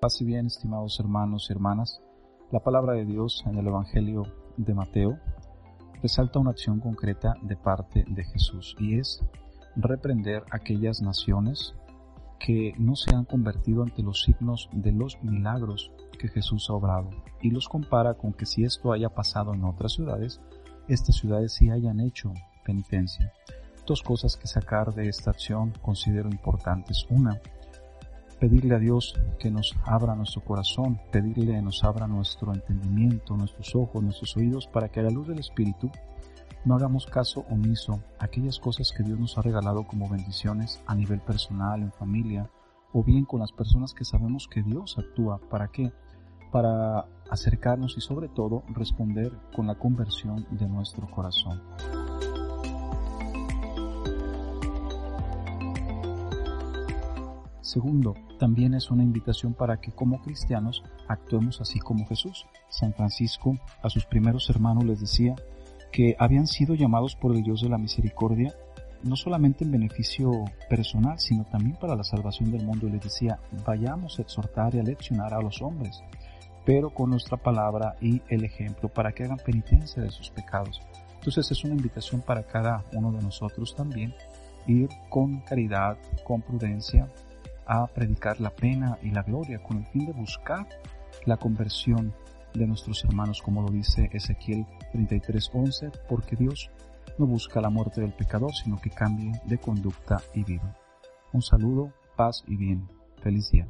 Paz y bien, estimados hermanos y hermanas, la palabra de Dios en el Evangelio de Mateo resalta una acción concreta de parte de Jesús y es reprender aquellas naciones que no se han convertido ante los signos de los milagros que Jesús ha obrado y los compara con que si esto haya pasado en otras ciudades, estas ciudades sí hayan hecho penitencia. Dos cosas que sacar de esta acción considero importantes. Una, pedirle a Dios que nos abra nuestro corazón, pedirle que nos abra nuestro entendimiento, nuestros ojos, nuestros oídos, para que a la luz del Espíritu no hagamos caso omiso a aquellas cosas que Dios nos ha regalado como bendiciones a nivel personal, en familia, o bien con las personas que sabemos que Dios actúa. ¿Para qué? Para acercarnos y sobre todo responder con la conversión de nuestro corazón. Segundo, también es una invitación para que como cristianos actuemos así como Jesús. San Francisco a sus primeros hermanos les decía que habían sido llamados por el Dios de la misericordia no solamente en beneficio personal, sino también para la salvación del mundo. Y les decía, vayamos a exhortar y a leccionar a los hombres, pero con nuestra palabra y el ejemplo para que hagan penitencia de sus pecados. Entonces es una invitación para cada uno de nosotros también ir con caridad, con prudencia, a predicar la pena y la gloria con el fin de buscar la conversión de nuestros hermanos, como lo dice Ezequiel 33:11, porque Dios no busca la muerte del pecador, sino que cambie de conducta y vida. Un saludo, paz y bien. Feliz día.